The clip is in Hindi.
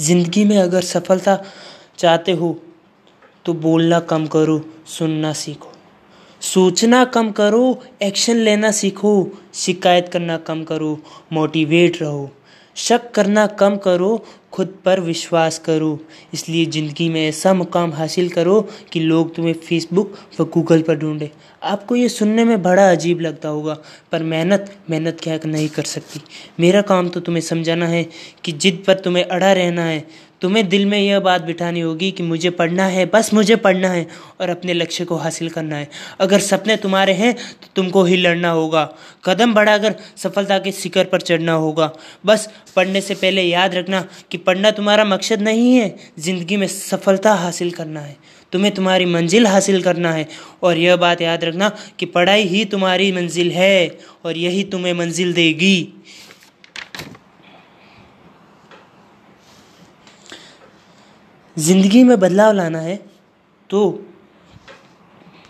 ज़िंदगी में अगर सफलता चाहते हो तो बोलना कम करो, सुनना सीखो। सोचना कम करो एक्शन लेना सीखो, शिकायत करना कम करो मोटिवेट रहो। शक करना कम करो खुद पर विश्वास करो। इसलिए ज़िंदगी में ऐसा मुकाम हासिल करो कि लोग तुम्हें फेसबुक व गूगल पर ढूंढे। आपको ये सुनने में बड़ा अजीब लगता होगा, पर मेहनत मेहनत क्या नहीं कर सकती। मेरा काम तो तुम्हें समझाना है कि जिद पर तुम्हें अड़ा रहना है। तुम्हें दिल में यह बात बिठानी होगी कि मुझे पढ़ना है, बस मुझे पढ़ना है और अपने लक्ष्य को हासिल करना है। अगर सपने तुम्हारे हैं तो तुमको ही लड़ना होगा। कदम बढ़ाकर सफलता के शिखर पर चढ़ना होगा। बस पढ़ने से पहले याद रखना कि पढ़ना तुम्हारा मकसद नहीं है, ज़िंदगी में सफलता हासिल करना है। तुम्हें तुम्हारी मंजिल हासिल करना है। और यह बात याद रखना कि पढ़ाई ही तुम्हारी मंजिल है और यही तुम्हें मंजिल देगी। ज़िंदगी में बदलाव लाना है तो